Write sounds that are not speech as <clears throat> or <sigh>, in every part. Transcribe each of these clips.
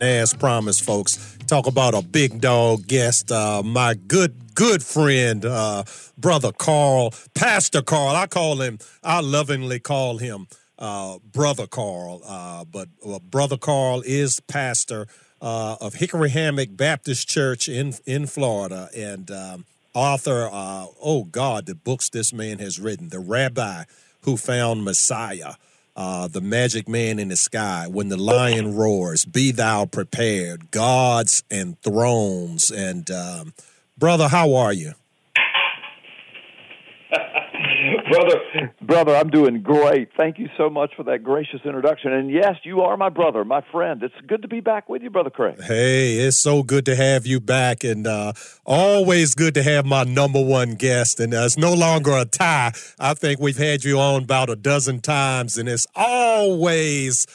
As promised, folks, talk about a big dog guest, uh, my good, good friend, uh, brother Carl, Pastor Carl. I call him, I lovingly call him uh, Brother Carl, uh, but uh, Brother Carl is pastor uh, of Hickory Hammock Baptist Church in in Florida and um, author. oh God, the books this man has written, the Rabbi who found Messiah uh, the magic man in the sky, when the lion roars, be thou prepared, gods and thrones. And um, brother, how are you? Brother, brother, I'm doing great. Thank you so much for that gracious introduction. And yes, you are my brother, my friend. It's good to be back with you, brother Craig. Hey, it's so good to have you back, and uh, always good to have my number one guest. And uh, it's no longer a tie. I think we've had you on about a dozen times, and it's always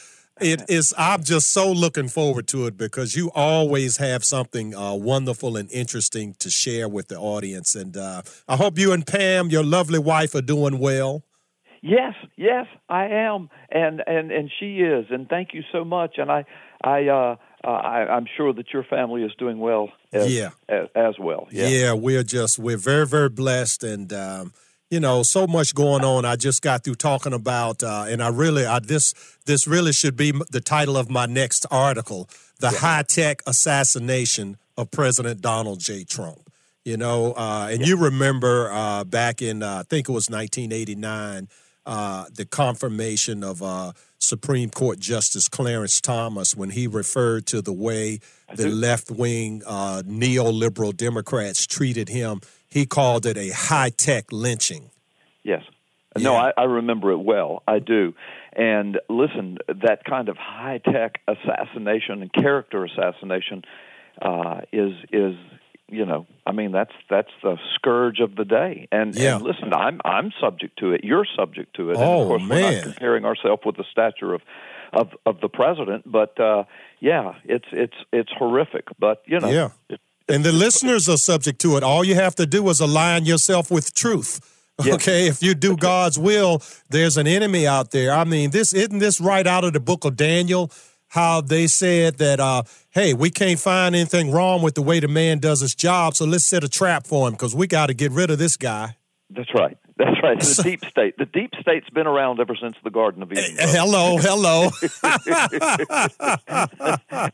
it is i'm just so looking forward to it because you always have something uh, wonderful and interesting to share with the audience and uh, i hope you and pam your lovely wife are doing well yes yes i am and and and she is and thank you so much and i i uh uh, I, am sure that your family is doing well. As, yeah, as, as well. Yeah. yeah. we're just we're very very blessed, and um, you know, so much going on. I just got through talking about, uh, and I really, I, this this really should be the title of my next article: the yeah. high tech assassination of President Donald J. Trump. You know, uh, and yeah. you remember uh, back in uh, I think it was 1989, uh, the confirmation of uh, Supreme Court Justice Clarence Thomas when he referred to the way the left wing neoliberal Democrats treated him he called it a high tech lynching. Yes. Yeah. No, I, I remember it well. I do. And listen, that kind of high tech assassination and character assassination uh, is is you know I mean that's that's the scourge of the day. And, yeah. and listen, I'm I'm subject to it. You're subject to it. Oh and of course, man. we're not comparing ourselves with the stature of of of the president, but uh, yeah, it's it's it's horrific. But you know, yeah. It, and the listeners are subject to it. All you have to do is align yourself with truth. Okay, if you do God's will, there's an enemy out there. I mean, this isn't this right out of the book of Daniel, how they said that uh, hey, we can't find anything wrong with the way the man does his job, so let's set a trap for him because we got to get rid of this guy. That's right. That's right. The deep state. The deep state's been around ever since the Garden of Eden. hello, hello. <laughs>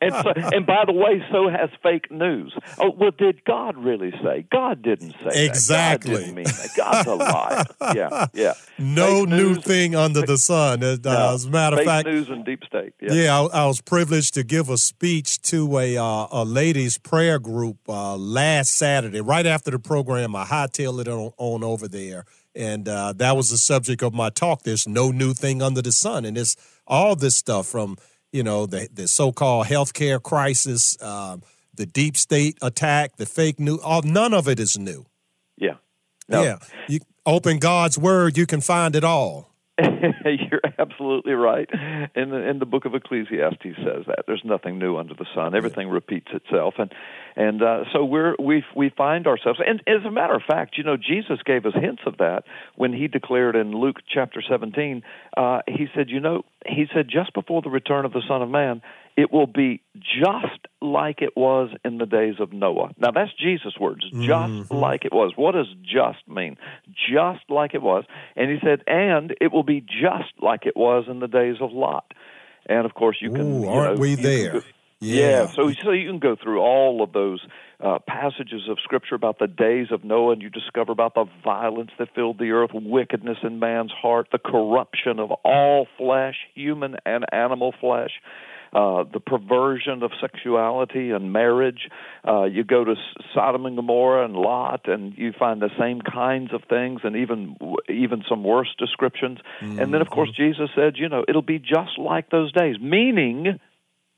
and, so, and by the way, so has fake news. Oh, well, did God really say? God didn't say exactly. That. God didn't mean that. God's a liar. Yeah, yeah. No fake new news, thing under the sun. Uh, no, as a matter of fact, news and deep state. Yeah, yeah I, I, was privileged to give a speech to a uh, a ladies' prayer group uh, last Saturday, right after the program. I hightailed it on, on over there and uh, that was the subject of my talk. There's no new thing under the sun, and it's all this stuff from you know the the so-called healthcare crisis, um, the deep state attack, the fake news. All none of it is new. Yeah, no. yeah. You open God's word, you can find it all. <laughs> You're absolutely right. In the in the book of Ecclesiastes says that there's nothing new under the sun. Everything repeats itself, and and uh, so we're we we find ourselves. And as a matter of fact, you know, Jesus gave us hints of that when he declared in Luke chapter 17. Uh, he said, you know, he said just before the return of the Son of Man, it will be just like it was in the days of Noah. Now that's Jesus' words, just mm-hmm. like it was. What does just mean? Just like it was. And he said, and it will be just like it was in the days of Lot. And of course, you can. Ooh, you aren't know, we there? Yeah. yeah. So so you can go through all of those uh, passages of Scripture about the days of Noah, and you discover about the violence that filled the earth, wickedness in man's heart, the corruption of all flesh, human and animal flesh. Uh, the perversion of sexuality and marriage. Uh, you go to Sodom and Gomorrah and Lot, and you find the same kinds of things, and even even some worse descriptions. Mm-hmm. And then, of course, mm-hmm. Jesus said, you know, it'll be just like those days, meaning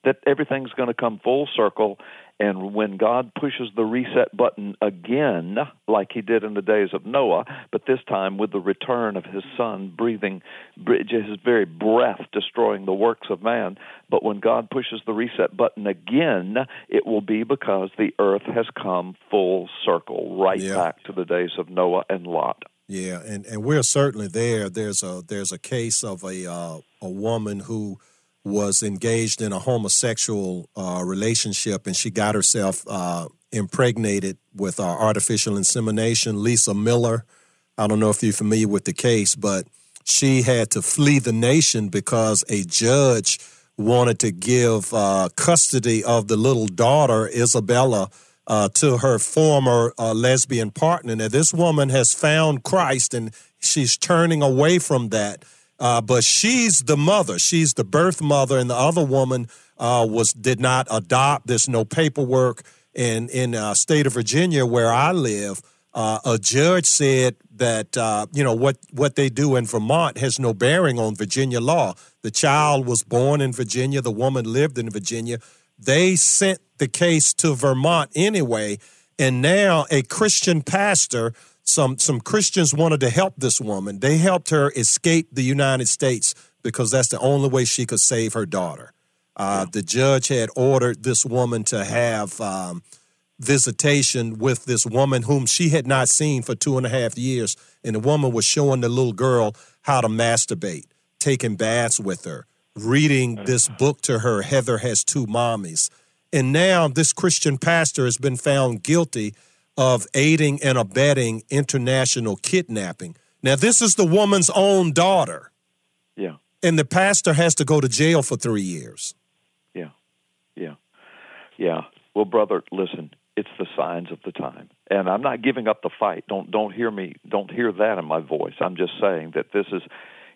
that everything's going to come full circle. And when God pushes the reset button again, like he did in the days of Noah, but this time with the return of his son breathing his very breath destroying the works of man, but when God pushes the reset button again, it will be because the earth has come full circle right yeah. back to the days of Noah and Lot. Yeah, and, and we're certainly there. There's a there's a case of a uh, a woman who was engaged in a homosexual uh, relationship and she got herself uh, impregnated with uh, artificial insemination. Lisa Miller, I don't know if you're familiar with the case, but she had to flee the nation because a judge wanted to give uh, custody of the little daughter, Isabella, uh, to her former uh, lesbian partner. Now, this woman has found Christ and she's turning away from that. Uh, but she's the mother. She's the birth mother, and the other woman uh, was did not adopt. There's no paperwork. And in uh, state of Virginia, where I live, uh, a judge said that uh, you know what what they do in Vermont has no bearing on Virginia law. The child was born in Virginia. The woman lived in Virginia. They sent the case to Vermont anyway, and now a Christian pastor some some Christians wanted to help this woman. They helped her escape the United States because that's the only way she could save her daughter. Uh, the judge had ordered this woman to have um, visitation with this woman whom she had not seen for two and a half years, and the woman was showing the little girl how to masturbate, taking baths with her, reading this book to her. Heather has two mommies, and now this Christian pastor has been found guilty of aiding and abetting international kidnapping. Now, this is the woman's own daughter. Yeah. And the pastor has to go to jail for three years. Yeah. Yeah. Yeah. Well, brother, listen, it's the signs of the time. And I'm not giving up the fight. Don't don't hear me don't hear that in my voice. I'm just saying that this is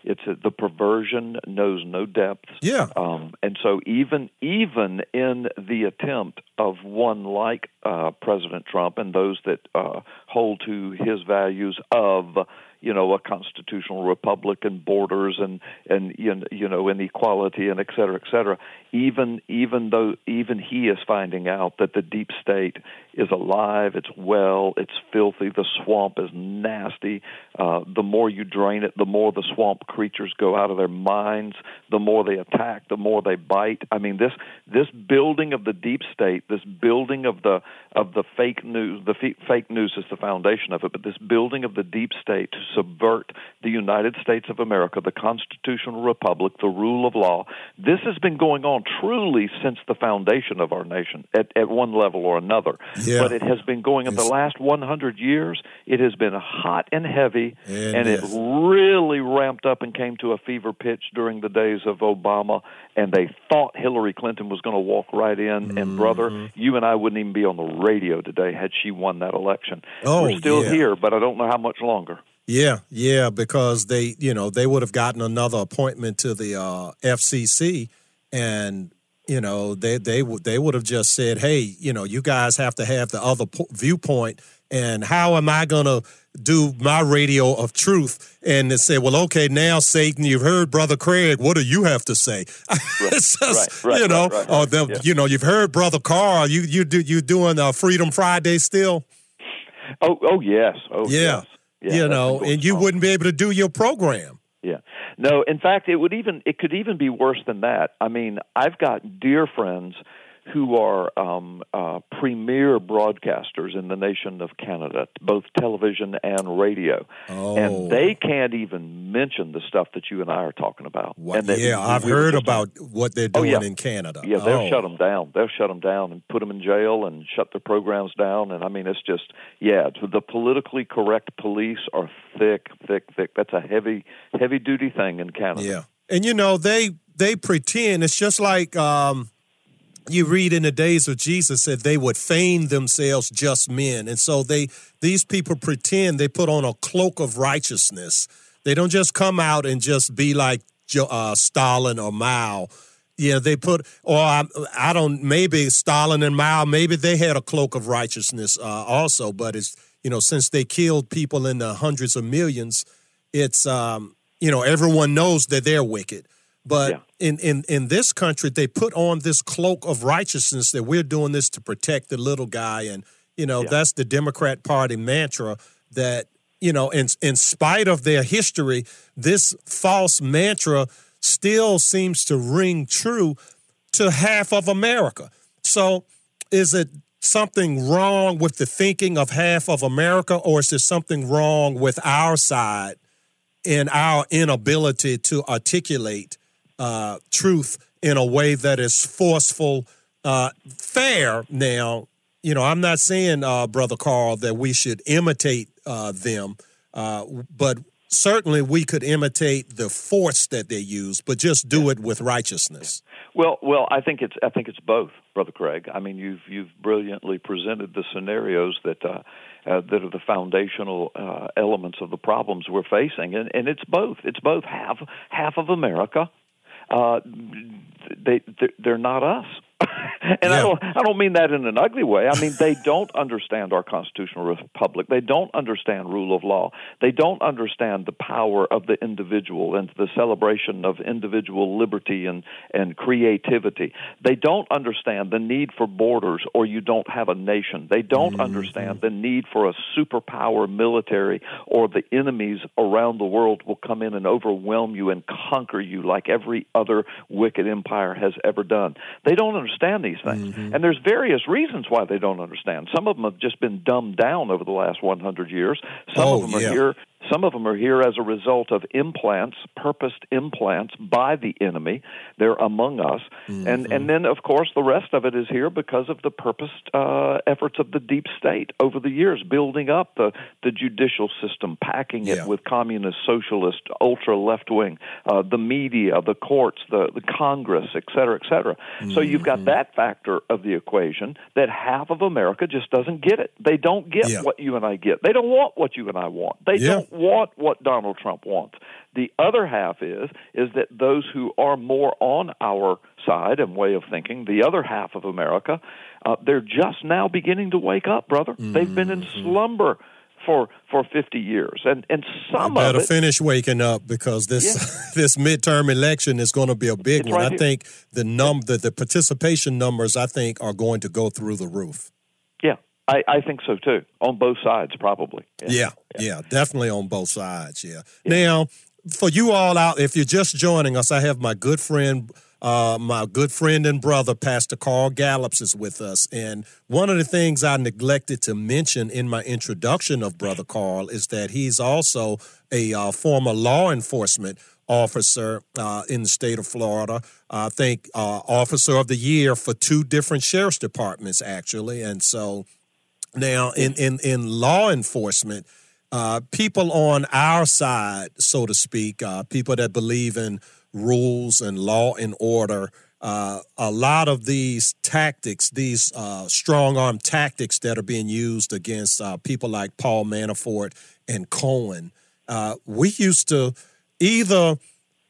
it's a, the perversion knows no depth. Yeah. Um, and so even even in the attempt of one like uh, President Trump and those that uh, hold to his values of you know a constitutional republic and borders and and you know inequality and et cetera et cetera. Even even though even he is finding out that the deep state is alive it's well it's filthy the swamp is nasty uh, the more you drain it the more the swamp creatures go out of their minds the more they attack the more they bite. I mean this this building of the deep state this building of the of the fake news the fake news is the foundation of it but this building of the deep state to subvert the United States of America, the constitutional republic, the rule of law. This has been going on truly since the foundation of our nation at, at one level or another. Yeah. But it has been going in the last 100 years. It has been hot and heavy, and, and it really ramped up and came to a fever pitch during the days of Obama. And they thought Hillary Clinton was going to walk right in. Mm-hmm. And, brother, you and I wouldn't even be on the radio today had she won that election. Oh, We're still yeah. here, but I don't know how much longer. Yeah, yeah, because they, you know, they would have gotten another appointment to the uh, FCC, and you know, they they would they would have just said, hey, you know, you guys have to have the other po- viewpoint, and how am I going to do my radio of truth? And they say, well, okay, now Satan, you've heard Brother Craig. What do you have to say? <laughs> Right, just, right, right, you know, right, or the, yeah. you know, you've heard Brother Carl. You you do you doing uh, Freedom Friday still? Oh, oh yes, oh Yeah. yes. Yeah, you know, and you wouldn't be able to do your program. Yeah. No, in fact, it would even it could even be worse than that. I mean, I've got dear friends who are um, uh, premier broadcasters in the nation of Canada, both television and radio, Oh. and they can't even mention the stuff that you and I are talking about. What, And that yeah, I've heard about what they're Oh, doing yeah. in Canada. Yeah, they'll oh. shut them down. They'll shut them down and put them in jail and shut their programs down. And I mean, it's just yeah. The politically correct police are thick, thick, thick. That's a heavy, heavy duty thing in Canada. Yeah, and you know they they pretend it's just like um, you read in the days of Jesus said they would feign themselves just men, and so they these people pretend they put on a cloak of righteousness. They don't just come out and just be like uh, Stalin or Mao. Yeah, they put, or I, I don't, maybe Stalin and Mao, maybe they had a cloak of righteousness uh, also, but it's, you know, since they killed people in the hundreds of millions, it's, um, you know, everyone knows that they're wicked. But Yeah. in, in, in this country, they put on this cloak of righteousness that we're doing this to protect the little guy. And, you know, Yeah. that's the Democrat Party mantra that, you know, in, in spite of their history, this false mantra still seems to ring true to half of America. So is it something wrong with the thinking of half of America, or is there something wrong with our side in our inability to articulate uh, truth in a way that is forceful, uh, fair. Now, you know, I'm not saying, uh, Brother Carl, that we should imitate uh, them, uh, but certainly we could imitate the force that they use, but just do it with righteousness. Well, well, I think it's I think it's both, Brother Craig. I mean, you've you've brilliantly presented the scenarios that uh, uh, that are the foundational uh, elements of the problems we're facing, and, and it's both. It's both half half of America. Uh, they they're not us. <laughs> and yeah. I don't I don't mean that in an ugly way. I mean they don't understand our constitutional republic. They don't understand rule of law. They don't understand the power of the individual and the celebration of individual liberty and and creativity. They don't understand the need for borders or you don't have a nation. They don't mm-hmm. understand the need for a superpower military or the enemies around the world will come in and overwhelm you and conquer you like every other wicked empire has ever done. They don't understand these things. Mm-hmm. And there's various reasons why they don't understand. Some of them have just been dumbed down over the last 100 years. Some oh, of them yeah. are here some of them are here as a result of implants, purposed implants by the enemy. They're among us, mm-hmm. and and then of course the rest of it is here because of the purposed uh, efforts of the deep state over the years, building up the the judicial system, packing it yeah. with communist, socialist, ultra left wing, uh, the media, the courts, the the Congress, et cetera, et cetera. Mm-hmm. So you've got mm-hmm. that factor of the equation that half of America just doesn't get it. They don't get yeah. what you and I get. They don't want what you and I want. They yeah. don't want what Donald Trump wants. The other half is is that those who are more on our side and way of thinking, the other half of America, uh, they're just now beginning to wake up, brother. Mm-hmm. They've been in mm-hmm. slumber for for 50 years and and some better of it, finish waking up because this yeah. <laughs> this midterm election is going to be a big it's one right i here. think the num the, the participation numbers i think are going to go through the roof I, I think so too, on both sides, probably. Yeah. Yeah, yeah, definitely on both sides. Yeah. Now, for you all out, if you're just joining us, I have my good friend, uh, my good friend and brother, Pastor Carl Gallups, is with us. And one of the things I neglected to mention in my introduction of Brother Carl is that he's also a uh, former law enforcement officer uh, in the state of Florida. I think uh, officer of the year for two different sheriff's departments, actually. And so now, in, in, in law enforcement, uh, people on our side, so to speak, uh, people that believe in rules and law and order, uh, a lot of these tactics, these uh, strong arm tactics that are being used against uh, people like Paul Manafort and Cohen, uh, we used to either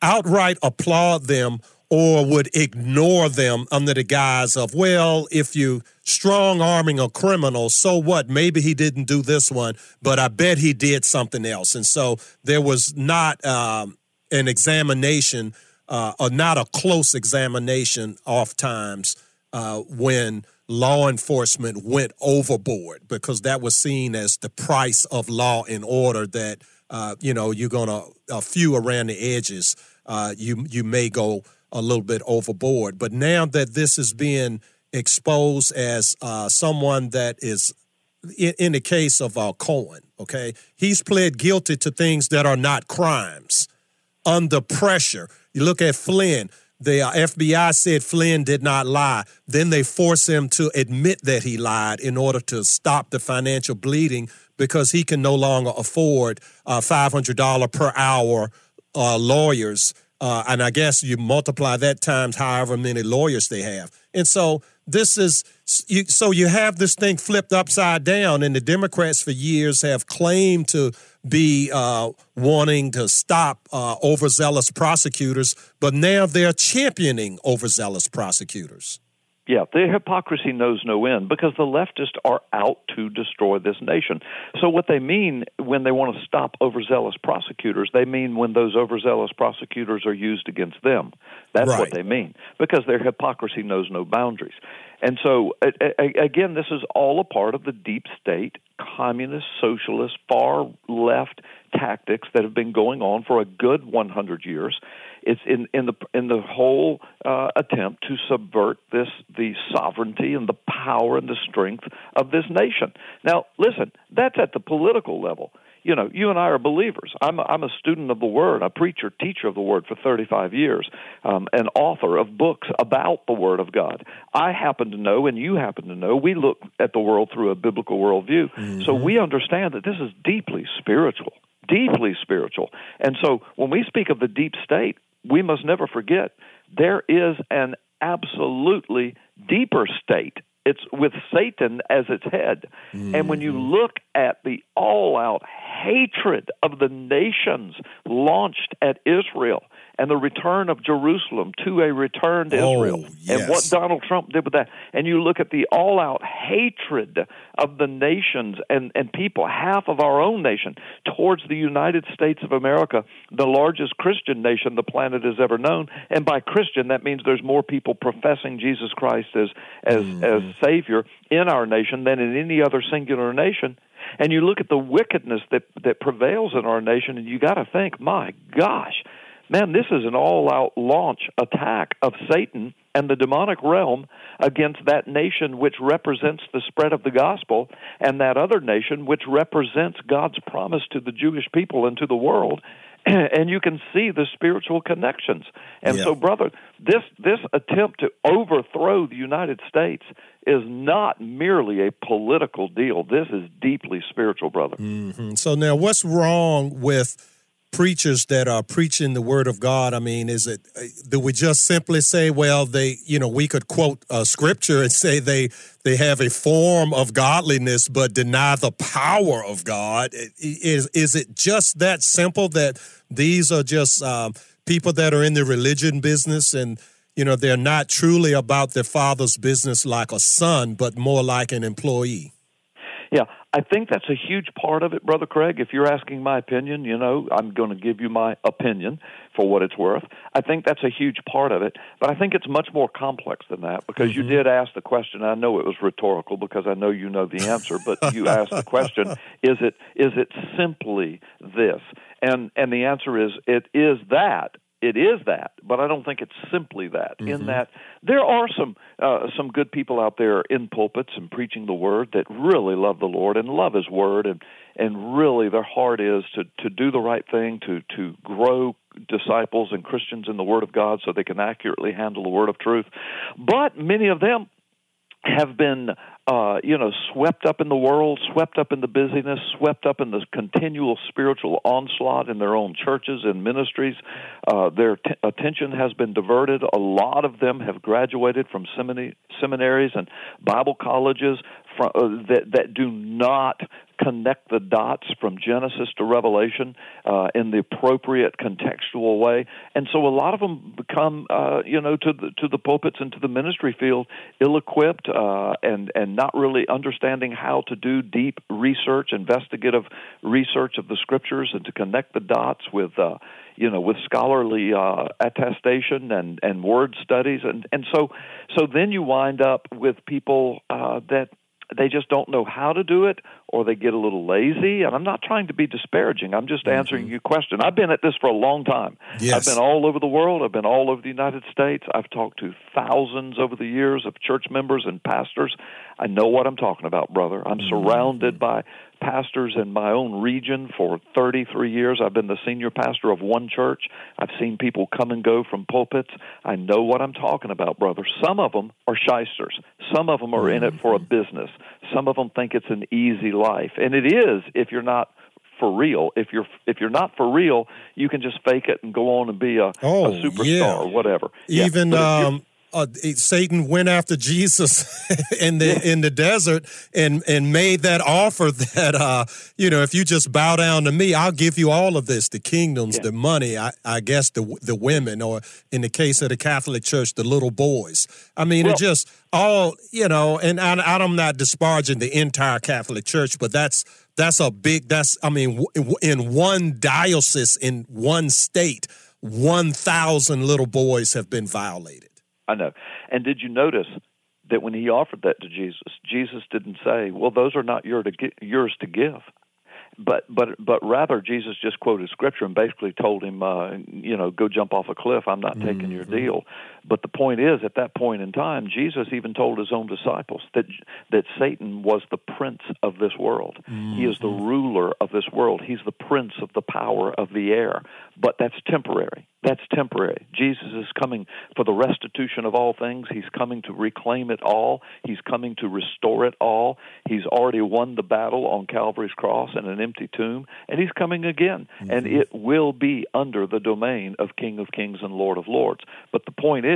outright applaud them or would ignore them under the guise of, well, if you strong arming a criminal, so what? Maybe he didn't do this one, but I bet he did something else. And so there was not um, an examination, uh, or not a close examination, oft times uh, when law enforcement went overboard because that was seen as the price of law and order that uh, you know you're gonna a few around the edges uh, you you may go a little bit overboard. But now that this is being exposed as uh, someone that is, in, in the case of uh, Cohen, okay, he's pled guilty to things that are not crimes under pressure. You look at Flynn. The uh, FBI said Flynn did not lie. Then they force him to admit that he lied in order to stop the financial bleeding because he can no longer afford uh, $500 per hour uh, lawyers uh, and I guess you multiply that times however many lawyers they have. And so this is you, so you have this thing flipped upside down, and the Democrats for years have claimed to be uh, wanting to stop uh, overzealous prosecutors, but now they're championing overzealous prosecutors. Yeah, the hypocrisy knows no end because the leftists are out to destroy this nation. So, what they mean when they want to stop overzealous prosecutors, they mean when those overzealous prosecutors are used against them. That's right. what they mean because their hypocrisy knows no boundaries. And so, again, this is all a part of the deep state, communist, socialist, far left tactics that have been going on for a good 100 years it's in, in the in the whole uh, attempt to subvert this the sovereignty and the power and the strength of this nation. Now, listen, that's at the political level. you know, you and I are believers. I'm a, I'm a student of the Word, a preacher, teacher of the Word for 35 years, um, an author of books about the Word of God. I happen to know, and you happen to know, we look at the world through a biblical worldview. Mm-hmm. So we understand that this is deeply spiritual, deeply spiritual. And so when we speak of the deep state, we must never forget there is an absolutely deeper state it's with Satan as its head. Mm-hmm. And when you mm-hmm. look at the all out hatred of the nations launched at Israel, and the return of Jerusalem to a returned oh, Israel yes. and what Donald Trump did with that. And you look at the all out hatred of the nations and, and people, half of our own nation, towards the United States of America, the largest Christian nation the planet has ever known. And by Christian, that means there's more people professing Jesus Christ as, as, mm. as Savior in our nation than in any other singular nation and you look at the wickedness that that prevails in our nation and you got to think my gosh man, this is an all out launch attack of Satan and the demonic realm against that nation which represents the spread of the gospel and that other nation which represents God's promise to the Jewish people and to the world. <clears throat> And you can see the spiritual connections. And yeah. so, brother, this this attempt to overthrow the United States is not merely a political deal. This is deeply spiritual, brother. Mm-hmm. So now, what's wrong with preachers that are preaching the word of God? I mean, is it uh, do we just simply say, well, they, you know, we could quote scripture and say they they have a form of godliness but deny the power of God? Is is it just that simple that these are just um, people that are in the religion business and you know they're not truly about their father's business like a son, but more like an employee? Yeah, I think that's a huge part of it, Brother Craig. If you're asking my opinion, you know, I'm going to give you my opinion for what it's worth. I think that's a huge part of it, but I think it's much more complex than that because mm-hmm. you did ask the question. I know it was rhetorical because I know you know the answer, but you asked the question, is it is it simply this? And and the answer is it is that it is that, but I don't think it's simply that. Mm-hmm. In that there are some uh, some good people out there in pulpits and preaching the word that really love the Lord and love His word, and and really their heart is to to do the right thing, to to grow disciples and Christians in the Word of God, so they can accurately handle the Word of truth. But many of them have been uh, you know, swept up in the world, swept up in the busyness, swept up in the continual spiritual onslaught in their own churches and ministries. Uh, their t- attention has been diverted. A lot of them have graduated from seminary, seminaries and Bible colleges from, uh, that that do not connect the dots from Genesis to Revelation uh, in the appropriate contextual way, and so a lot of them become, uh, you know, to the to the pulpits and to the ministry field, ill-equipped uh, and and not really understanding how to do deep research, investigative research of the scriptures, and to connect the dots with. Uh, you know, with scholarly uh, attestation and, and word studies, and, and so so then you wind up with people uh, that they just don't know how to do it or they get a little lazy and i'm not trying to be disparaging i'm just mm-hmm. answering your question i've been at this for a long time yes. i've been all over the world i've been all over the united states i've talked to thousands over the years of church members and pastors i know what i'm talking about brother i'm mm-hmm. surrounded by pastors in my own region for 33 years. I've been the senior pastor of one church. I've seen people come and go from pulpits. I know what I'm talking about, brother. Some of them are shysters. Some of them are in it for a mm-hmm. business. Some of them think it's an easy life. And it is if you're not for real. If you're if you're not for real, you can just fake it and go on and be a, oh, a superstar yeah. or whatever. Even yeah. um, uh, Satan went after Jesus <laughs> in the in the desert and and made that offer <laughs> that uh, you know if you just bow down to me, I'll give you all of this: the kingdoms, yeah. the money, I, I, guess the the women, or in the case of the Catholic Church, the little boys. I mean, well, it just all you know. And I, I'm not disparaging the entire Catholic Church, but that's that's a big. That's I mean, in one diocese in one state, one thousand little boys have been violated. I know. And did you notice that when he offered that to Jesus, Jesus didn't say, "Well, those are not your to gi- yours to give." but but but rather Jesus just quoted scripture and basically told him, uh, you know, go jump off a cliff. I'm not mm-hmm. taking your deal. But the point is, at that point in time, Jesus even told his own disciples that that Satan was the prince of this world. Mm-hmm. He is the mm-hmm. ruler of this world. He's the prince of the power of the air. But that's temporary. That's temporary. Jesus is coming for the restitution of all things. He's coming to reclaim it all. He's coming to restore it all. He's already won the battle on Calvary's cross and an empty tomb, and he's coming again. Mm-hmm. And it will be under the domain of King of Kings and Lord of Lords. But the point is,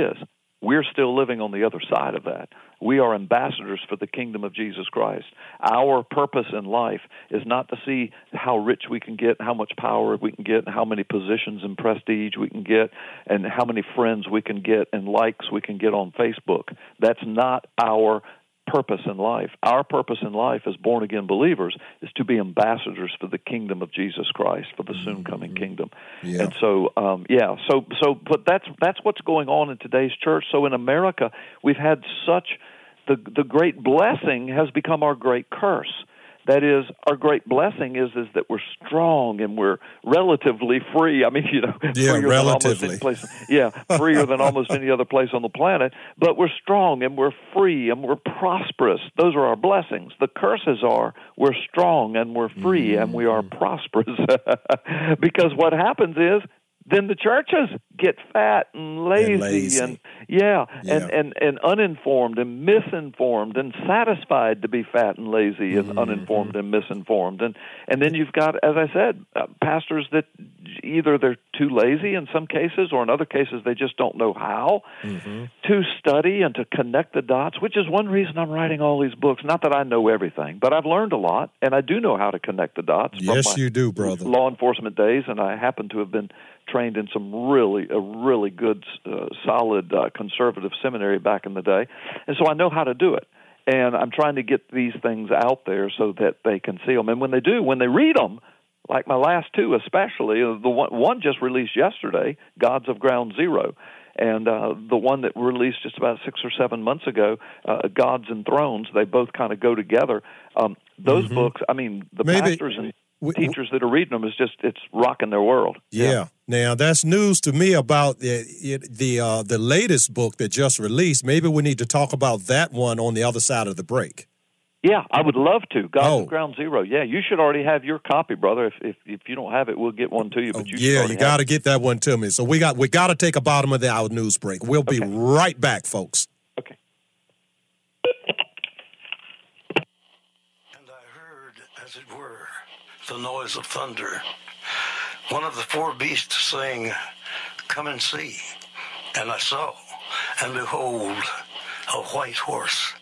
we're still living on the other side of that. We are ambassadors for the kingdom of Jesus Christ. Our purpose in life is not to see how rich we can get, how much power we can get, how many positions and prestige we can get, and how many friends we can get and likes we can get on Facebook. That's not our purpose in life. Our purpose in life as born again believers is to be ambassadors for the kingdom of Jesus Christ, for the soon coming mm-hmm. kingdom. Yeah. And so, um, yeah, so so, but that's that's what's going on in today's church. So in America, we've had such the the great blessing has become our great curse. That is, our great blessing is is that we're strong and we're relatively free. I mean, <laughs> you know, yeah, freer relatively. Than almost any place, yeah, freer than almost any other place on the planet. But we're strong and we're free and we're prosperous. Those are our blessings. The curses are we're strong and we're free mm-hmm. and we are prosperous. <laughs> because what happens is then the churches get fat and lazy and, lazy. and yeah, yeah, and and and uninformed and misinformed and satisfied to be fat and lazy and mm-hmm. uninformed and misinformed and and then you've got as i said uh, pastors that either they're too lazy in some cases or in other cases they just don't know how mm-hmm. to study and to connect the dots which is one reason i'm writing all these books not that i know everything but i've learned a lot and i do know how to connect the dots yes you do brother law enforcement days and i happen to have been trained in some really a really good uh, solid uh, conservative seminary back in the day and so I know how to do it and I'm trying to get these things out there so that they can see them and when they do when they read them like my last two especially uh, the one, one just released yesterday gods of ground zero and uh, the one that released just about six or seven months ago, uh, Gods and Thrones, they both kind of go together. Um, those mm-hmm. books, I mean, the Maybe. pastors and we, teachers that are reading them is just it's rocking their world. Yeah. yeah. Now that's news to me about the the uh, the latest book that just released. Maybe we need to talk about that one on the other side of the break. Yeah, I would love to. God oh. Ground Zero. Yeah, you should already have your copy, brother. If if, if you don't have it, we'll get one to you. But you yeah, you got to get that one to me. So we got we got to take a bottom of the hour news break. We'll be okay. right back, folks. Okay. And I heard, as it were the noise of thunder. One of the four beasts saying, Come and see. And I saw, and behold, a white horse.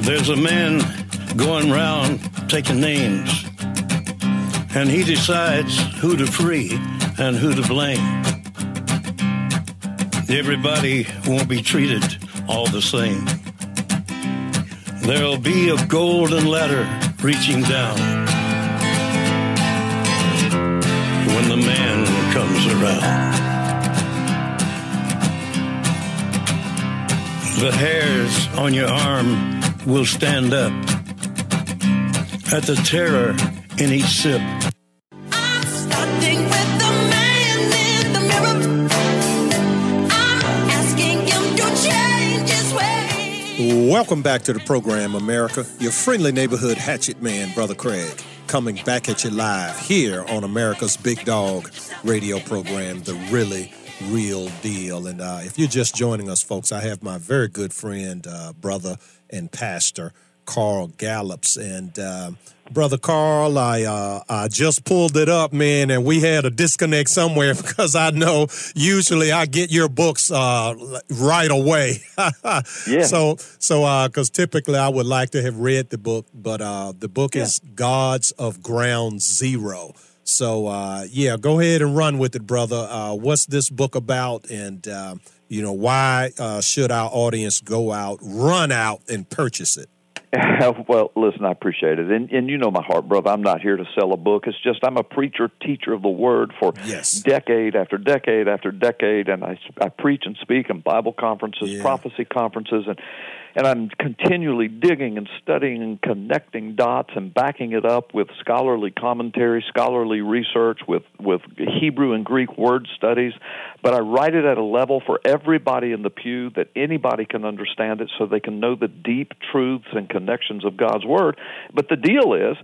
There's a man going round taking names, and he decides who to free and who to blame everybody won't be treated all the same. There'll be a golden ladder reaching down when the man comes around. The hairs on your arm will stand up at the terror in each sip Welcome back to the program, America. Your friendly neighborhood hatchet man, Brother Craig, coming back at you live here on America's Big Dog radio program, The Really Real Deal. And uh, if you're just joining us, folks, I have my very good friend, uh, brother, and pastor, Carl Gallups. And uh, brother Carl, I uh, I just pulled it up, man, and we had a disconnect somewhere <laughs> because I know usually I get your books uh, right away. <laughs> yeah. So so because uh, typically I would like to have read the book, but uh, the book yeah. is Gods of Ground Zero. So uh, yeah, go ahead and run with it, brother. what's this book about, and you know why should our audience go out, run out, and purchase it? <laughs> well, listen, I appreciate it, and and you know my heart, brother. I'm not here to sell a book. It's just I'm a preacher, teacher of the Word for yes. decade after decade after decade, and I I preach and speak in Bible conferences, Yeah. prophecy conferences, and and I'm continually digging and studying and connecting dots and backing it up with scholarly commentary, scholarly research, with with Hebrew and Greek word studies. But I write it at a level for everybody in the pew that anybody can understand it, so they can know the deep truths and connections of God's word. But the deal is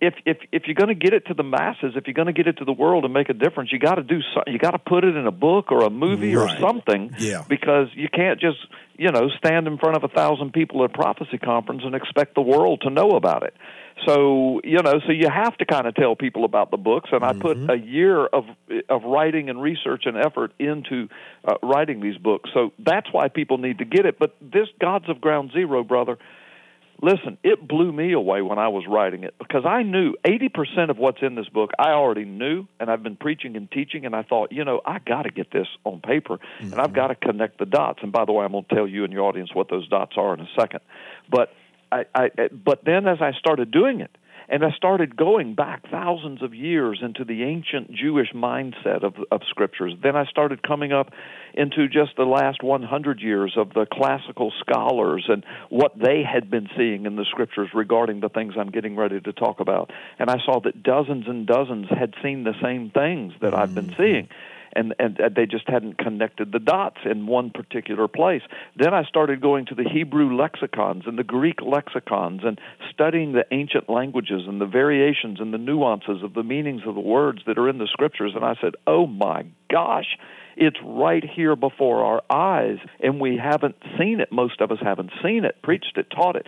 if if if you're going to get it to the masses, if you're going to get it to the world and make a difference, you got to do so, you got to put it in a book or a movie or something. Yeah. Because you can't just you know stand in front of a thousand people at a prophecy conference and expect the world to know about it. So you know, so you have to kind of tell people about the books, and I put a year of of writing and research and effort into uh, writing these books. So that's why people need to get it. But this Gods of Ground Zero, brother, Listen, it blew me away when I was writing it because I knew 80% of what's in this book I already knew and I've been preaching and teaching and I thought, you know, I got to get this on paper and I've mm-hmm. got to connect the dots. And by the way, I'm going to tell you and your audience what those dots are in a second. But I, I but then as I started doing it and I started going back thousands of years into the ancient Jewish mindset of, of scriptures. Then I started coming up into just the last 100 years of the classical scholars and what they had been seeing in the scriptures regarding the things I'm getting ready to talk about. And I saw that dozens and dozens had seen the same things that I've been mm-hmm. seeing and and they just hadn't connected the dots in one particular place. Then I started going to the Hebrew lexicons and the Greek lexicons and studying the ancient languages and the variations and the nuances of the meanings of the words that are in the scriptures and I said, "Oh my gosh, it's right here before our eyes and we haven't seen it. Most of us haven't seen it, preached it, taught it."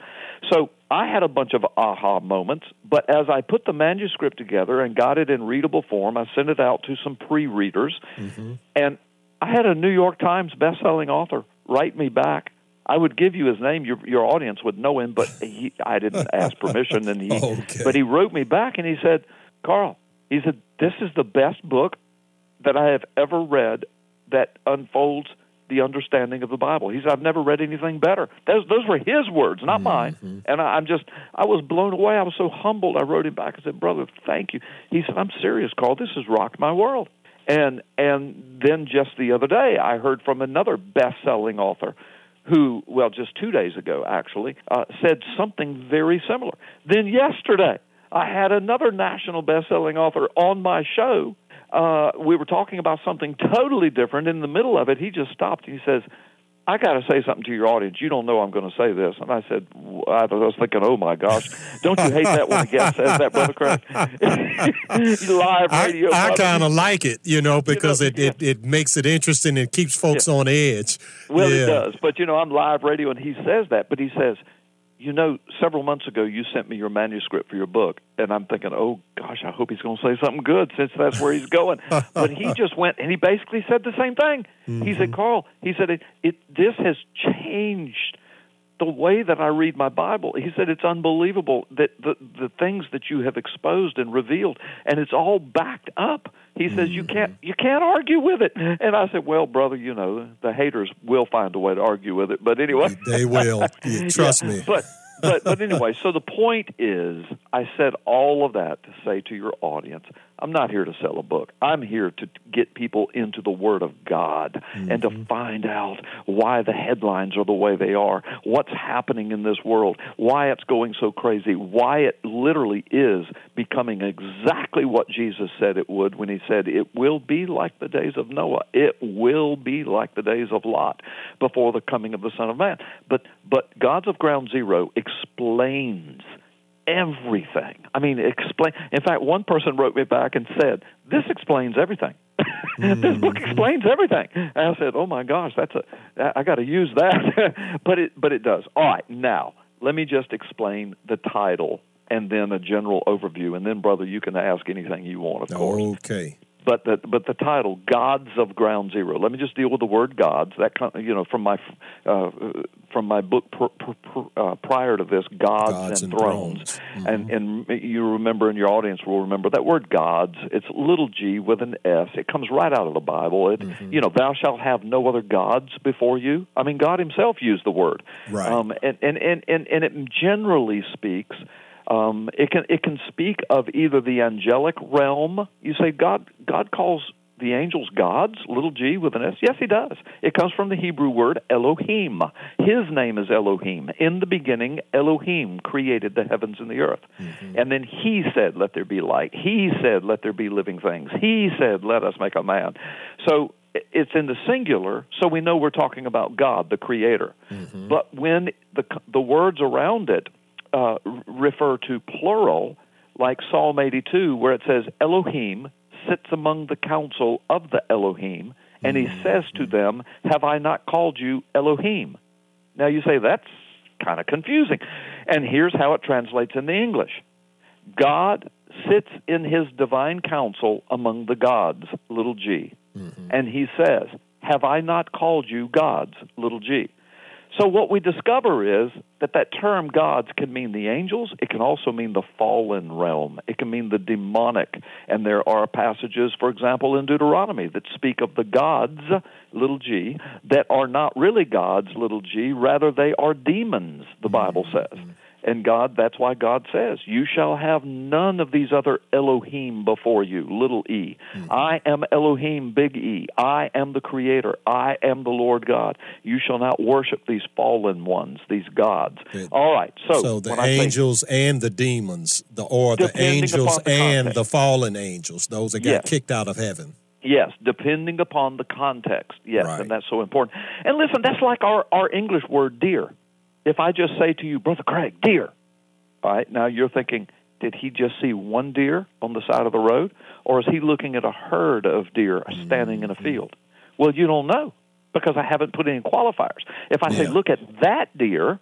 So I had a bunch of aha moments, but as I put the manuscript together and got it in readable form, I sent it out to some pre-readers, mm-hmm. and I had a New York Times best-selling author write me back. I would give you his name; your your audience would know him, but he, I didn't ask permission, and he. <laughs> Okay. But he wrote me back, and he said, "Carl, he said this is the best book that I have ever read that unfolds the understanding of the Bible. He said, I've never read anything better. Those, those were his words, not mine. And I, I'm just, I was blown away. I was so humbled. I wrote him back and said, Brother, thank you. He said, I'm serious, Carl. This has rocked my world. And and then just the other day, I heard from another best-selling author who, well, just two days ago actually, uh, said something very similar. Then yesterday, I had another national best-selling author on my show. Uh, we were talking about something totally different. In the middle of it, he just stopped and he says, I got to say something to your audience. You don't know I'm going to say this. And I said, I was thinking, oh my gosh, don't you hate that when a guest says that, Brother Craig? <laughs> Live I, radio. I brother. kind of like it, you know, because it, yeah. it, it makes it interesting and keeps folks on edge. Well, yeah. it does. But, you know, I'm live radio, and he says that. But he says, you know, several months ago you sent me your manuscript for your book, and I'm thinking, oh gosh, I hope he's going to say something good since that's where he's going. <laughs> but he just went and he basically said the same thing. He Mm-hmm. said, Carl, he said it, it this has changed the way that I read my Bible. He said it's unbelievable that the the things that you have exposed and revealed, and it's all backed up. He says you mm-hmm. can't you can't argue with it. And I said, well, brother, you know the haters will find a way to argue with it. But anyway, They will. <laughs> Yeah, trust Yeah, me. But but but <laughs> anyway, so the point is, I said all of that to say to your audience, I'm not here to sell a book. I'm here to get people into the Word of God and to mm-hmm. find out why the headlines are the way they are, what's happening in this world, why it's going so crazy, why it literally is becoming exactly what Jesus said it would when he said it will be like the days of Noah. It will be like the days of Lot before the coming of the Son of Man. But but Gods of Ground Zero explains everything. I mean, explain. In fact, one person wrote me back and said, "This explains everything. <laughs> this book mm-hmm. explains everything." And I said, "Oh my gosh, that's a I got to use that." <laughs> but it but it does. All right, now let me just explain the title and then a general overview, and then, brother, you can ask anything you want. Of course. Okay. But the but the title gods of ground zero let me just deal with the word gods that you know from my uh, from my book pr- pr- pr- uh, prior to this gods, gods and, and thrones, thrones. Mm-hmm. and and you remember and your audience will remember that word gods it's little g with an s it comes right out of the bible it Mm-hmm. you know thou shalt have no other gods before you i mean god himself used the word Right. um and and and and, and it generally speaks um, it can it can speak of either the angelic realm. You say God God calls the angels gods, little g with an s. Yes, he does. It comes from the Hebrew word Elohim. His name is Elohim. In the beginning, Elohim created the heavens and the earth, and then he said, "Let there be light." He said, "Let there be living things." He said, "Let us make a man." So it's in the singular, so we know we're talking about God, the Creator. But when the the words around it uh, refer to plural, like Psalm 82, where it says, Elohim sits among the council of the Elohim, and he says to them, Have I not called you Elohim? Now you say, That's kind of confusing. And here's how it translates in the English God sits in his divine council among the gods, little g. And he says, Have I not called you gods, little g? So what we discover is that that term gods can mean the angels. It can also mean the fallen realm. It can mean the demonic. And there are passages, for example, in Deuteronomy that speak of the gods, little g, that are not really gods, little g. Rather, they are demons, the Bible mm-hmm. says. And God, that's why God says, You shall have none of these other Elohim before you, little e. Hmm. I am Elohim, big E. I am the Creator. I am the Lord God. You shall not worship these fallen ones, these gods. It- All right. So, So the when I say- angels and the demons, the or the angels the and context. the fallen angels, those that got Yes. kicked out of heaven. Yes, depending upon the context. Yes, Right. and that's so important. And listen, that's like our, our English word deer. If I just say to you, Brother Craig, deer, all right, now you're thinking, did he just see one deer on the side of the road? Or is he looking at a herd of deer standing in a mm-hmm. field? Well, you don't know because I haven't put any qualifiers. If I say, Yeah. look at that deer,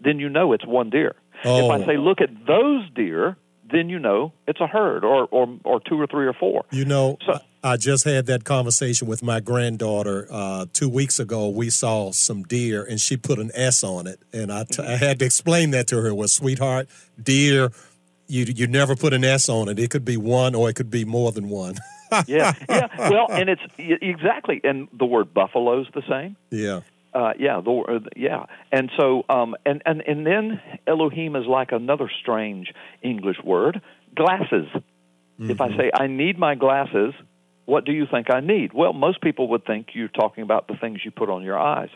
then you know it's one deer. If Oh. I say, look at those deer, then you know it's a herd or, or, or two or three or four. You know, So- I just had that conversation with my granddaughter uh, two weeks ago. We saw some deer, and she put an S on it, and I, t- I had to explain that to her. Well, sweetheart, deer, you you never put an S on it. It could be one, or it could be more than one. yeah, yeah. Well, and it's exactly, and the word buffalo's the same. <laughs> yeah, Uh, yeah, the, uh, yeah, and so um, and and and then Elohim is like another strange English word, glasses. If I say I need my glasses, what do you think I need? Well, most people would think you're talking about the things you put on your eyes.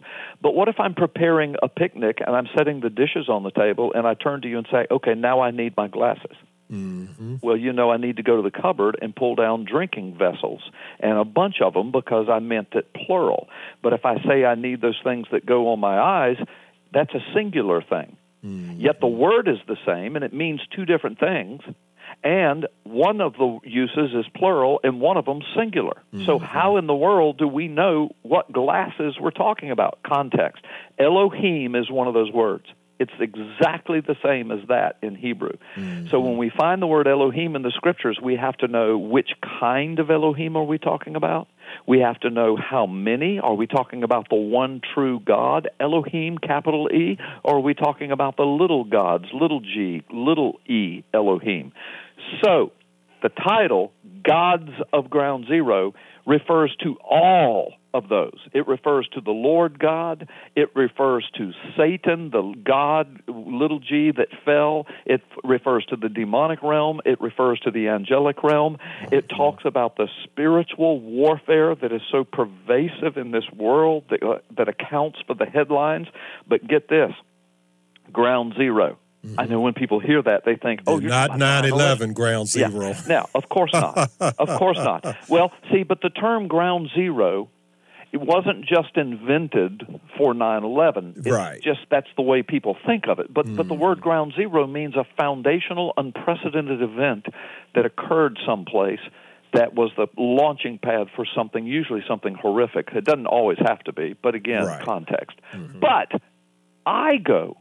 But what if I'm preparing a picnic and I'm setting the dishes on the table and I turn to you and say, "Okay, now I need my glasses." Mm-hmm. Well, you know, I need to go to the cupboard and pull down drinking vessels and a bunch of them because I meant it plural. But if I say I need those things that go on my eyes, that's a singular thing. Mm-hmm. Yet the word is the same and it means two different things. And one of the uses is plural and one of them singular. Mm-hmm. So, how in the world do we know what glasses we're talking about? Context. Elohim is one of those words. It's exactly the same as that in Hebrew. So mm-hmm. when we find the word Elohim in the scriptures, we have to know which kind of Elohim are we talking about. We have to know how many. Are we talking about the one true God, Elohim, capital E, or are we talking about the little gods, little g, little e, Elohim? So the title, Gods of Ground Zero, refers to all of those. It refers to the Lord God. It refers to Satan, the God, little g, that fell. It refers to the demonic realm. It refers to the angelic realm. It talks about the spiritual warfare that is so pervasive in this world that, uh, that accounts for the headlines. But get this ground 0 I know when people hear that, they think, oh, you're not talking 9-11 ground yeah. zero. Now, of course not. of course not. <laughs> Well, see, but the term ground zero, it wasn't just invented for 9/11. It's Right. Just that's the way people think of it. But but the hmm. word ground zero means a foundational, unprecedented event that occurred someplace that was the launching pad for something, usually something horrific. It doesn't always have to be, but again, Right. context. Mm-hmm. But I go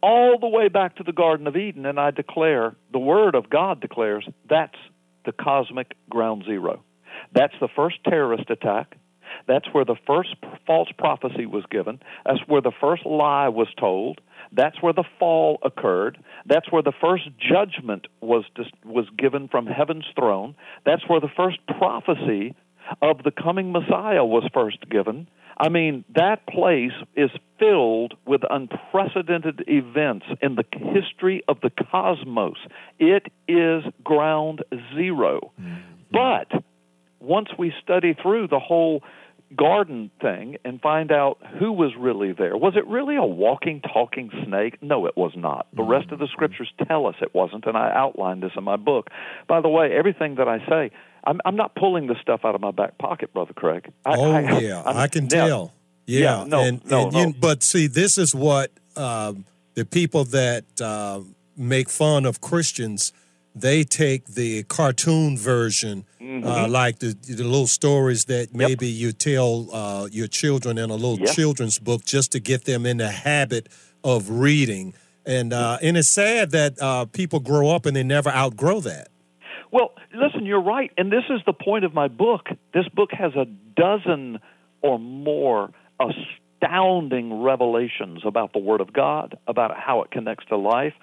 all the way back to the Garden of Eden, and I declare, the Word of God declares, that's the cosmic ground zero. That's the first terrorist attack. That's where the first false prophecy was given. That's where the first lie was told. That's where the fall occurred. That's where the first judgment was was given from heaven's throne. That's where the first prophecy of the coming Messiah was first given. I mean, that place is filled with unprecedented events in the history of the cosmos. It is ground 0 mm-hmm. But once we study through the whole garden thing and find out who was really there. Was it really a walking, talking snake? No, it was not. The rest of the scriptures tell us it wasn't, and I outlined this in my book. By the way, everything that I say, I'm, I'm not pulling this stuff out of my back pocket, Brother Craig. I, oh, I, yeah, I, I can tell. Yeah, yeah no, and, no, and no. You, but see, this is what um, the people that uh, make fun of Christians – they take the cartoon version, uh, mm-hmm. uh, like the, the little stories that maybe yep. you tell uh, your children in a little yep. children's book just to get them in the habit of reading. And uh, and it's sad that uh, people grow up and they never outgrow that. Well, listen, you're right, and this is the point of my book. This book has a dozen or more astounding revelations about the Word of God, about how it connects to life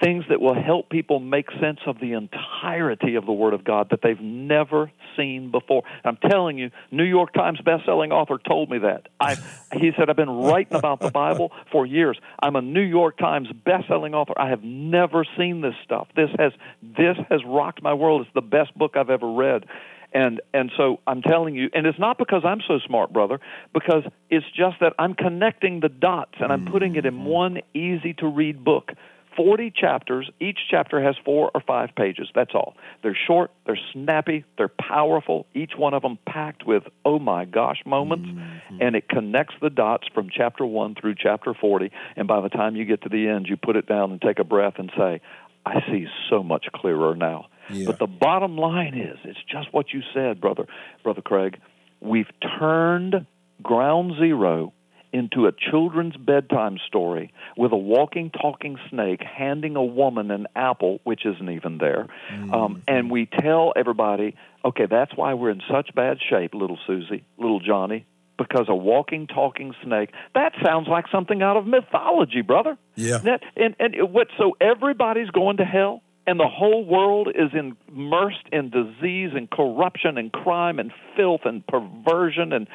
things that will help people make sense of the entirety of the Word of God that they've never seen before. I'm telling you, New York Times best-selling author told me that. I, he said, I've been writing about the Bible <laughs> for years. I'm a New York Times best-selling author. I have never seen this stuff. This has this has rocked my world. It's the best book I've ever read. And and so I'm telling you, and it's not because I'm so smart, brother, because it's just that I'm connecting the dots and I'm putting it in mm-hmm. one easy to read book 40 chapters. Each chapter has four or five pages. That's all. They're short, they're snappy, they're powerful, each one of them packed with oh my gosh moments, mm-hmm. and it connects the dots from chapter 1 through chapter 40. And by the time you get to the end, you put it down and take a breath and say, I see so much clearer now. Yeah. But the bottom line is, it's just what you said, brother, brother Craig. We've turned ground zero into a children's bedtime story with a walking, talking snake handing a woman an apple, which isn't even there. Mm-hmm. Um, and we tell everybody, okay, that's why we're in such bad shape, little Susie, little Johnny, because a walking, talking snake. That sounds like something out of mythology, brother. Yeah. That, and and what? So everybody's going to hell and the whole world is immersed in disease and corruption and crime and filth and perversion and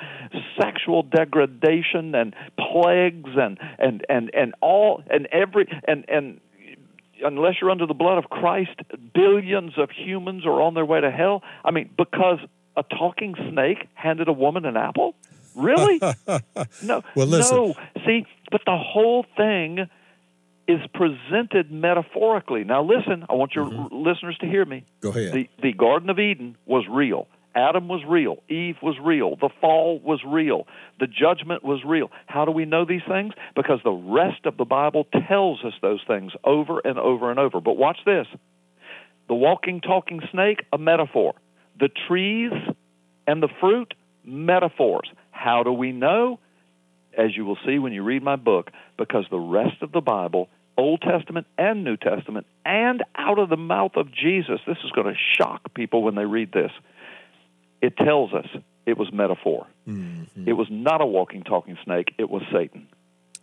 sexual degradation and plagues and and and and all and every and and unless you're under the blood of Christ billions of humans are on their way to hell. I mean because a talking snake handed a woman an apple? Really? <laughs> No well listen. no. See but the whole thing is presented metaphorically. Now, listen, I want your mm-hmm. listeners to hear me. Go ahead. The, the Garden of Eden was real. Adam was real. Eve was real. The fall was real. The judgment was real. How do we know these things? Because the rest of the Bible tells us those things over and over and over. But watch this the walking, talking snake, a metaphor. The trees and the fruit, metaphors. How do we know? As you will see when you read my book, because the rest of the Bible Old Testament and New Testament, and out of the mouth of Jesus. This is going to shock people when they read this. It tells us it was metaphor. Mm-hmm. It was not a walking, talking snake. It was Satan.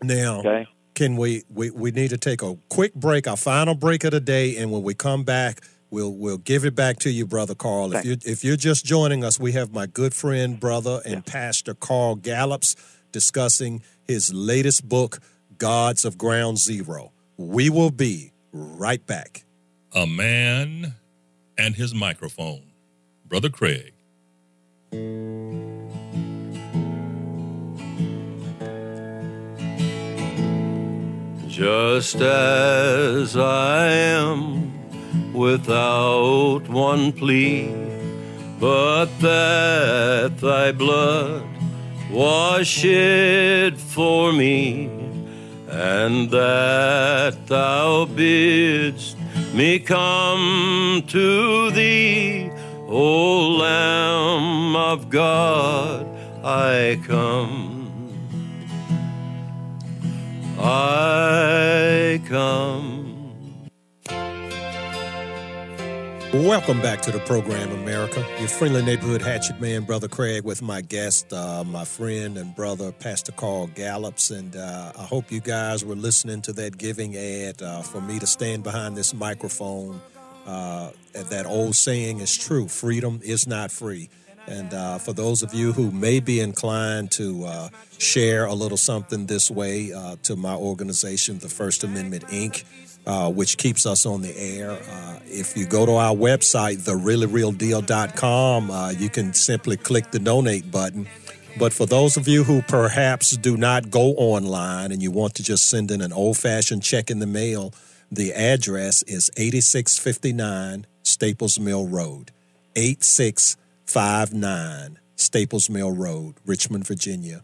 Now, okay? can we, we we need to take a quick break, our final break of the day, and when we come back, we'll we'll give it back to you, brother Carl. Thanks. If you if you're just joining us, we have my good friend, brother, and yeah. Pastor Carl Gallups discussing his latest book, Gods of Ground Zero. We will be right back. A man and his microphone. Brother Craig. Just as I am, without one plea, but that thy blood was shed for me and that thou bidst me come to thee, O Lamb of God, I come. I come. Welcome back to the program, America. Your friendly neighborhood hatchet man, Brother Craig, with my guest, uh, my friend and brother, Pastor Carl Gallups. And uh, I hope you guys were listening to that giving ad uh, for me to stand behind this microphone. Uh, that old saying is true freedom is not free. And uh, for those of you who may be inclined to uh, share a little something this way to my organization, the First Amendment Inc., uh, which keeps us on the air. Uh, if you go to our website, thereallyrealdeal.com, uh, you can simply click the donate button. But for those of you who perhaps do not go online and you want to just send in an old fashioned check in the mail, the address is 8659 Staples Mill Road. 8659 Staples Mill Road, Richmond, Virginia,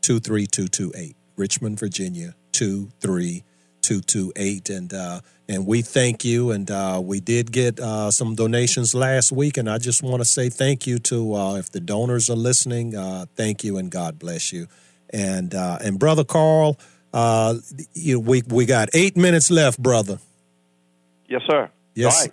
23228. Richmond, Virginia, 23228. 228 and uh, and we thank you and uh, we did get uh, some donations last week and I just want to say thank you to uh, if the donors are listening uh, thank you and God bless you and uh, and brother Carl you, we we got 8 minutes left brother Yes sir Yes.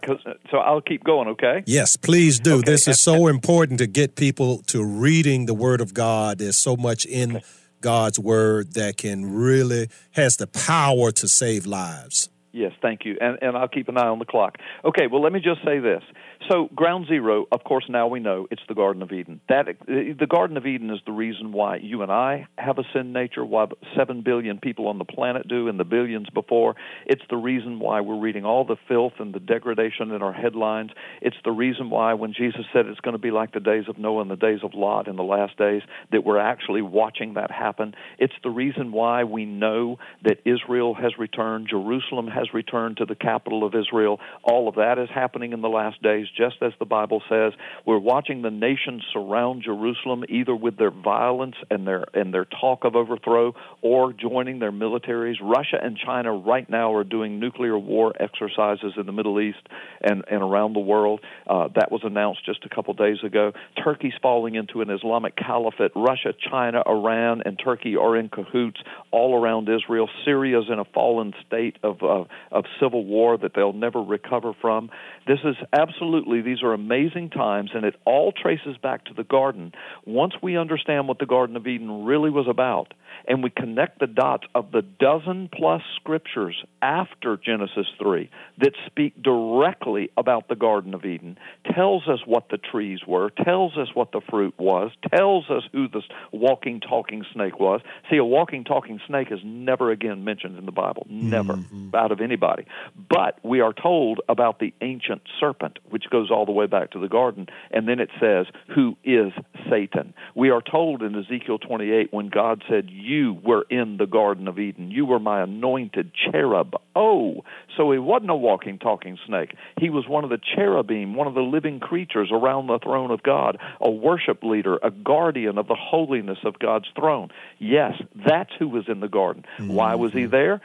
so I'll keep going, okay? Yes, please do. Okay. This is so important to get people to reading the Word of God. There's so much in okay God's word that can really has the power to save lives. Yes, thank you. And and I'll keep an eye on the clock. Okay, well let me just say this. So, ground zero, of course, now we know it's the Garden of Eden. That uh, the Garden of Eden is the reason why you and I have a sin nature, why seven billion people on the planet do, and the billions before. It's the reason why we're reading all the filth and the degradation in our headlines. It's the reason why, when Jesus said it's going to be like the days of Noah and the days of Lot in the last days, that we're actually watching that happen. It's the reason why we know that Israel has returned, Jerusalem has returned to the capital of Israel. All of that is happening in the last days just as the Bible says. We're watching the nations surround Jerusalem either with their violence and their and their talk of overthrow or joining their militaries. Russia and China right now are doing nuclear war exercises in the Middle East and, and around the world. Uh, that was announced just a couple days ago. Turkey's falling into an Islamic caliphate. Russia, China, Iran, and Turkey are in cahoots all around Israel. Syria's in a fallen state of, of, of civil war that they'll never recover from. This is absolutely, these are amazing times, and it all traces back to the garden. Once we understand what the Garden of Eden really was about, and we connect the dots of the dozen plus scriptures after Genesis 3 that speak directly about the Garden of Eden, tells us what the trees were, tells us what the fruit was, tells us who the walking, talking snake was. See, a walking, talking snake is never again mentioned in the Bible, never, mm-hmm. out of anybody. But we are told about the ancient serpent, which goes all the way back to the garden, and then it says, Who is Satan? We are told in Ezekiel 28 when God said, You were in the Garden of Eden, you were my anointed cherub. Oh, so he wasn't a walking, talking snake. He was one of the cherubim, one of the living creatures around the throne of God, a worship leader, a guardian of the holiness of God's throne. Yes, that's who was in the garden. Mm-hmm. Why was he there?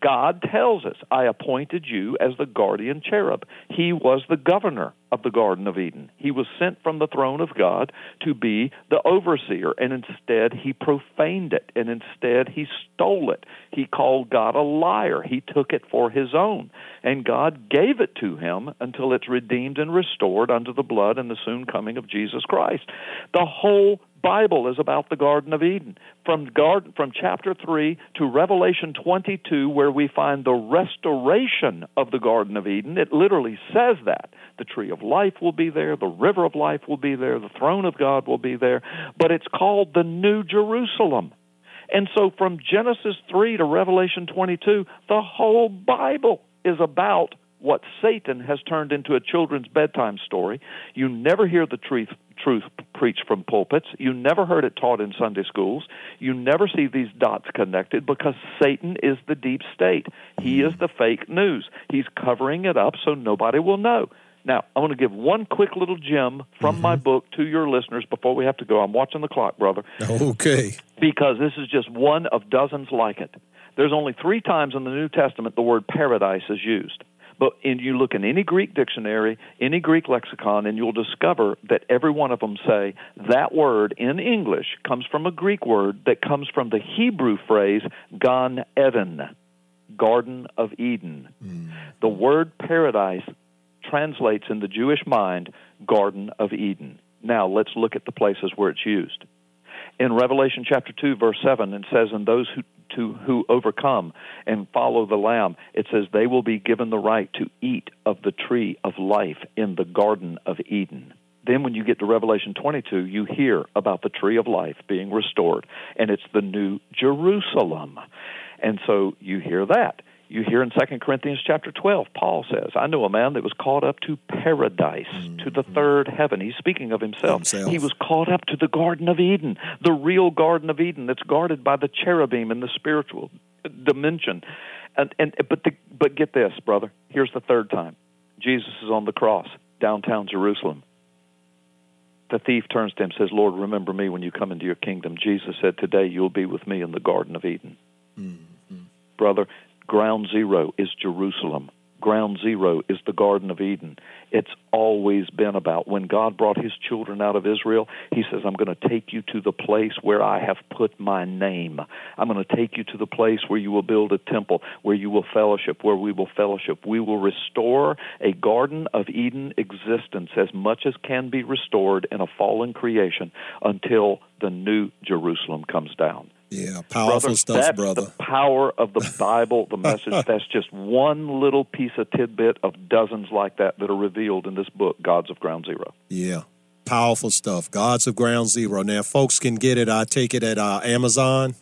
God tells us, I appointed you as the guardian cherub. He was the governor of the Garden of Eden. He was sent from the throne of God to be the overseer, and instead he profaned it, and instead he stole it. He called God a liar. He took it for his own, and God gave it to him until it's redeemed and restored under the blood and the soon coming of Jesus Christ. The whole Bible is about the Garden of Eden. From garden, from chapter 3 to Revelation 22 where we find the restoration of the Garden of Eden, it literally says that. The tree of life will be there, the river of life will be there, the throne of God will be there, but it's called the New Jerusalem. And so from Genesis 3 to Revelation 22, the whole Bible is about what Satan has turned into a children's bedtime story. You never hear the truth truth preached from pulpits. You never heard it taught in Sunday schools. You never see these dots connected because Satan is the deep state. He is the fake news. He's covering it up so nobody will know. Now, I want to give one quick little gem from mm-hmm. my book to your listeners before we have to go. I'm watching the clock, brother. Okay. Because this is just one of dozens like it. There's only three times in the New Testament the word paradise is used. But and you look in any Greek dictionary, any Greek lexicon, and you'll discover that every one of them say that word in English comes from a Greek word that comes from the Hebrew phrase Gan Eden, Garden of Eden. Mm. The word paradise translates in the Jewish mind Garden of Eden. Now let's look at the places where it's used. In Revelation chapter 2 verse 7 it says and those who to who overcome and follow the lamb it says they will be given the right to eat of the tree of life in the garden of Eden. Then when you get to Revelation 22 you hear about the tree of life being restored and it's the new Jerusalem. And so you hear that you hear in 2 Corinthians chapter 12, Paul says, I know a man that was caught up to paradise, mm-hmm. to the third heaven. He's speaking of himself. himself. He was caught up to the Garden of Eden, the real Garden of Eden that's guarded by the cherubim in the spiritual dimension. And, and but the, but get this, brother. Here's the third time. Jesus is on the cross, downtown Jerusalem. The thief turns to him and says, Lord, remember me when you come into your kingdom. Jesus said, Today you'll be with me in the Garden of Eden. Mm-hmm. Brother, Ground zero is Jerusalem. Ground zero is the Garden of Eden. It's always been about when God brought his children out of Israel, he says, I'm going to take you to the place where I have put my name. I'm going to take you to the place where you will build a temple, where you will fellowship, where we will fellowship. We will restore a Garden of Eden existence as much as can be restored in a fallen creation until the new Jerusalem comes down. Yeah, powerful brother, stuff, that's brother. The power of the <laughs> Bible, the message. that's just one little piece of tidbit of dozens like that that are revealed in this book, Gods of Ground Zero. Yeah, powerful stuff. Gods of Ground Zero. Now, folks can get it. I take it at uh, Amazon.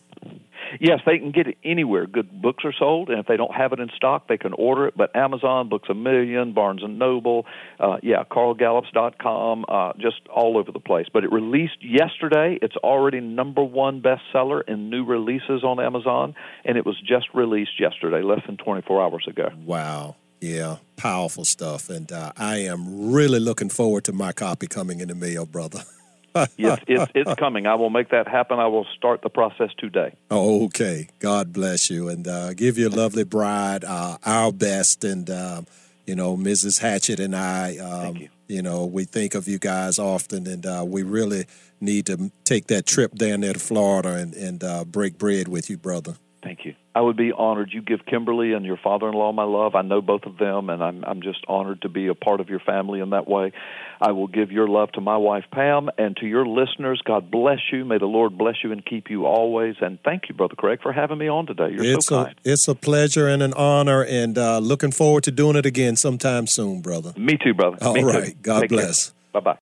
Yes, they can get it anywhere. Good books are sold, and if they don't have it in stock, they can order it. But Amazon, Books a Million, Barnes and Noble, uh, yeah, CarlGallups.com, uh, just all over the place. But it released yesterday. It's already number one bestseller in new releases on Amazon, and it was just released yesterday, less than 24 hours ago. Wow. Yeah, powerful stuff. And uh, I am really looking forward to my copy coming in the mail, brother. <laughs> <laughs> yes, it's, it's coming. I will make that happen. I will start the process today. Oh, okay. God bless you and uh, give your lovely bride uh, our best. And, uh, you know, Mrs. Hatchett and I, um, you. you. know, we think of you guys often and uh, we really need to take that trip down there to Florida and, and uh, break bread with you, brother. Thank you. I would be honored. You give Kimberly and your father-in-law my love. I know both of them, and I'm I'm just honored to be a part of your family in that way. I will give your love to my wife Pam and to your listeners. God bless you. May the Lord bless you and keep you always. And thank you, Brother Craig, for having me on today. You're it's so kind. A, it's a pleasure and an honor, and uh, looking forward to doing it again sometime soon, brother. Me too, brother. All me right. Too. God Take bless. Bye bye.